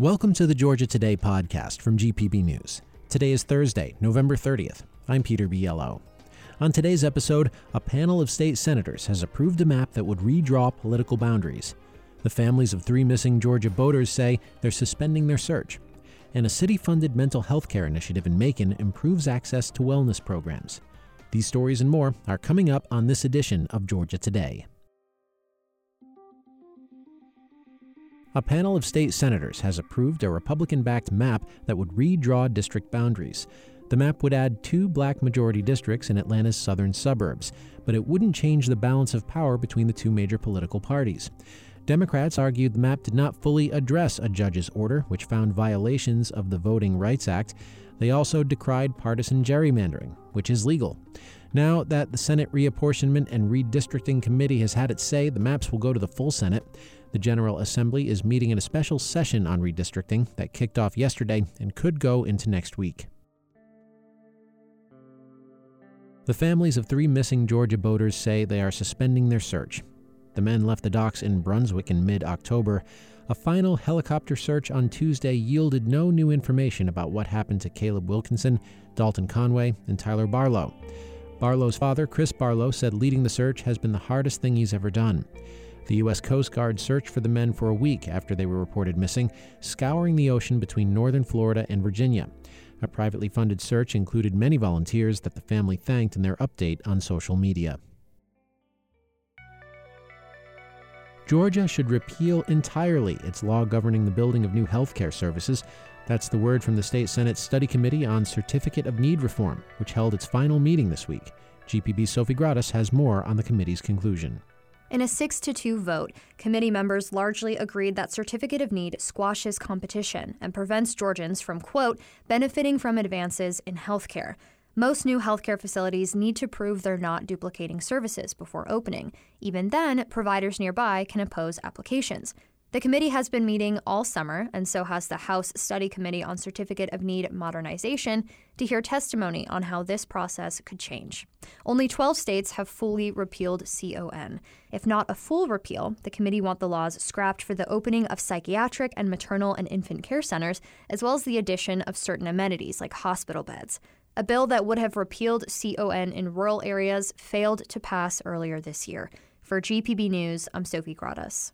Welcome to the Georgia Today podcast from GPB News. Today is Thursday, November 30th. I'm Peter Biello. On today's episode, a panel of state senators has approved a map that would redraw political boundaries. The families of three missing Georgia boaters say they're suspending their search. And a city funded mental health care initiative in Macon improves access to wellness programs. These stories and more are coming up on this edition of Georgia Today. A panel of state senators has approved a Republican backed map that would redraw district boundaries. The map would add two black majority districts in Atlanta's southern suburbs, but it wouldn't change the balance of power between the two major political parties. Democrats argued the map did not fully address a judge's order, which found violations of the Voting Rights Act. They also decried partisan gerrymandering, which is legal. Now that the Senate Reapportionment and Redistricting Committee has had its say, the maps will go to the full Senate. The General Assembly is meeting in a special session on redistricting that kicked off yesterday and could go into next week. The families of three missing Georgia boaters say they are suspending their search. The men left the docks in Brunswick in mid October. A final helicopter search on Tuesday yielded no new information about what happened to Caleb Wilkinson, Dalton Conway, and Tyler Barlow. Barlow's father, Chris Barlow, said leading the search has been the hardest thing he's ever done. The U.S. Coast Guard searched for the men for a week after they were reported missing, scouring the ocean between northern Florida and Virginia. A privately funded search included many volunteers that the family thanked in their update on social media. Georgia should repeal entirely its law governing the building of new healthcare services. That's the word from the State Senate Study Committee on Certificate of Need Reform, which held its final meeting this week. GPB Sofi Gratas has more on the committee's conclusion. In a 6 to 2 vote, committee members largely agreed that certificate of need squashes competition and prevents Georgians from, quote, benefiting from advances in healthcare. Most new healthcare facilities need to prove they're not duplicating services before opening. Even then, providers nearby can oppose applications. The committee has been meeting all summer, and so has the House Study Committee on Certificate of Need Modernization, to hear testimony on how this process could change. Only 12 states have fully repealed CON. If not a full repeal, the committee want the laws scrapped for the opening of psychiatric and maternal and infant care centers, as well as the addition of certain amenities like hospital beds. A bill that would have repealed CON in rural areas failed to pass earlier this year. For GPB News, I'm Sofi Gratas.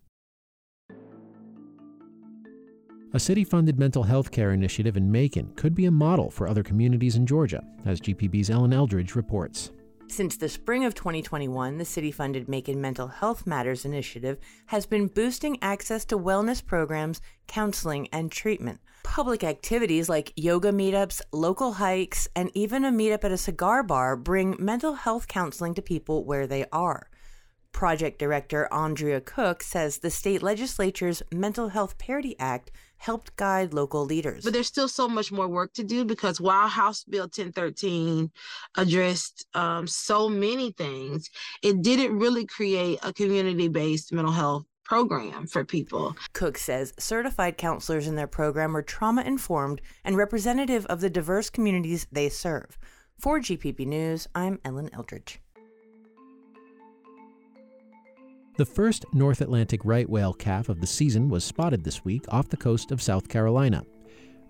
A city funded mental health care initiative in Macon could be a model for other communities in Georgia, as GPB's Ellen Eldridge reports. Since the spring of 2021, the city funded Macon Mental Health Matters initiative has been boosting access to wellness programs, counseling, and treatment. Public activities like yoga meetups, local hikes, and even a meetup at a cigar bar bring mental health counseling to people where they are. Project Director Andrea Cook says the state legislature's Mental Health Parity Act helped guide local leaders. But there's still so much more work to do because while House Bill 1013 addressed um, so many things, it didn't really create a community based mental health program for people. Cook says certified counselors in their program are trauma informed and representative of the diverse communities they serve. For GPB News, I'm Ellen Eldridge. The first North Atlantic right whale calf of the season was spotted this week off the coast of South Carolina.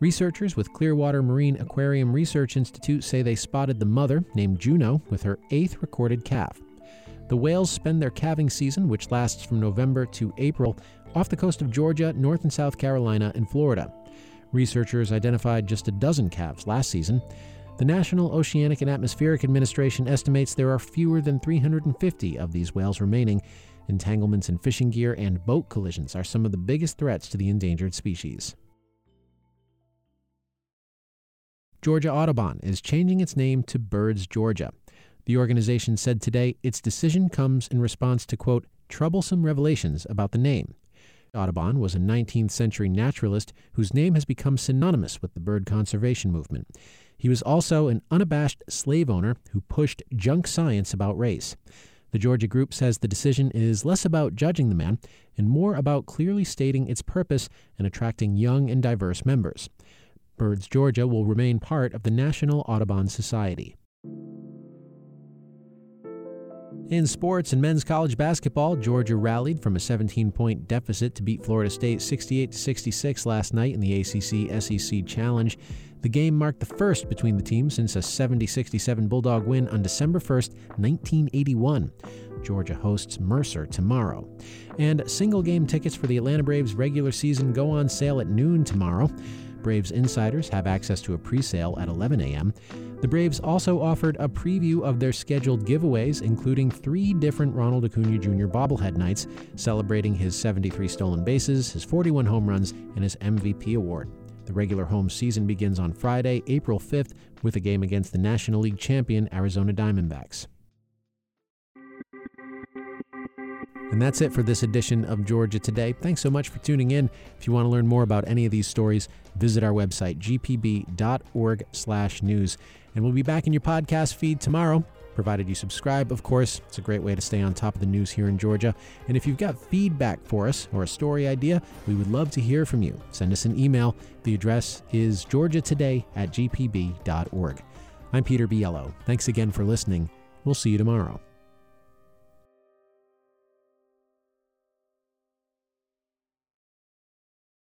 Researchers with Clearwater Marine Aquarium Research Institute say they spotted the mother, named Juno, with her eighth recorded calf. The whales spend their calving season, which lasts from November to April, off the coast of Georgia, North and South Carolina, and Florida. Researchers identified just a dozen calves last season. The National Oceanic and Atmospheric Administration estimates there are fewer than 350 of these whales remaining, Entanglements in fishing gear and boat collisions are some of the biggest threats to the endangered species. Georgia Audubon is changing its name to Birds Georgia. The organization said today its decision comes in response to, quote, troublesome revelations about the name. Audubon was a 19th century naturalist whose name has become synonymous with the bird conservation movement. He was also an unabashed slave owner who pushed junk science about race. The Georgia group says the decision is less about judging the man and more about clearly stating its purpose and attracting young and diverse members. Birds Georgia will remain part of the National Audubon Society. In sports and men's college basketball, Georgia rallied from a 17 point deficit to beat Florida State 68 66 last night in the ACC SEC Challenge. The game marked the first between the teams since a 70 67 Bulldog win on December 1st, 1981. Georgia hosts Mercer tomorrow. And single game tickets for the Atlanta Braves regular season go on sale at noon tomorrow. Braves insiders have access to a pre sale at 11 a.m. The Braves also offered a preview of their scheduled giveaways, including three different Ronald Acuna Jr. bobblehead nights, celebrating his 73 stolen bases, his 41 home runs, and his MVP award. The regular home season begins on Friday, April 5th, with a game against the National League champion Arizona Diamondbacks. And that's it for this edition of Georgia Today. Thanks so much for tuning in. If you want to learn more about any of these stories, visit our website, gpb.org/news. And we'll be back in your podcast feed tomorrow, provided you subscribe, of course. It's a great way to stay on top of the news here in Georgia. And if you've got feedback for us or a story idea, we would love to hear from you. Send us an email. The address is georgiatoday at gpb.org. I'm Peter Biello. Thanks again for listening. We'll see you tomorrow.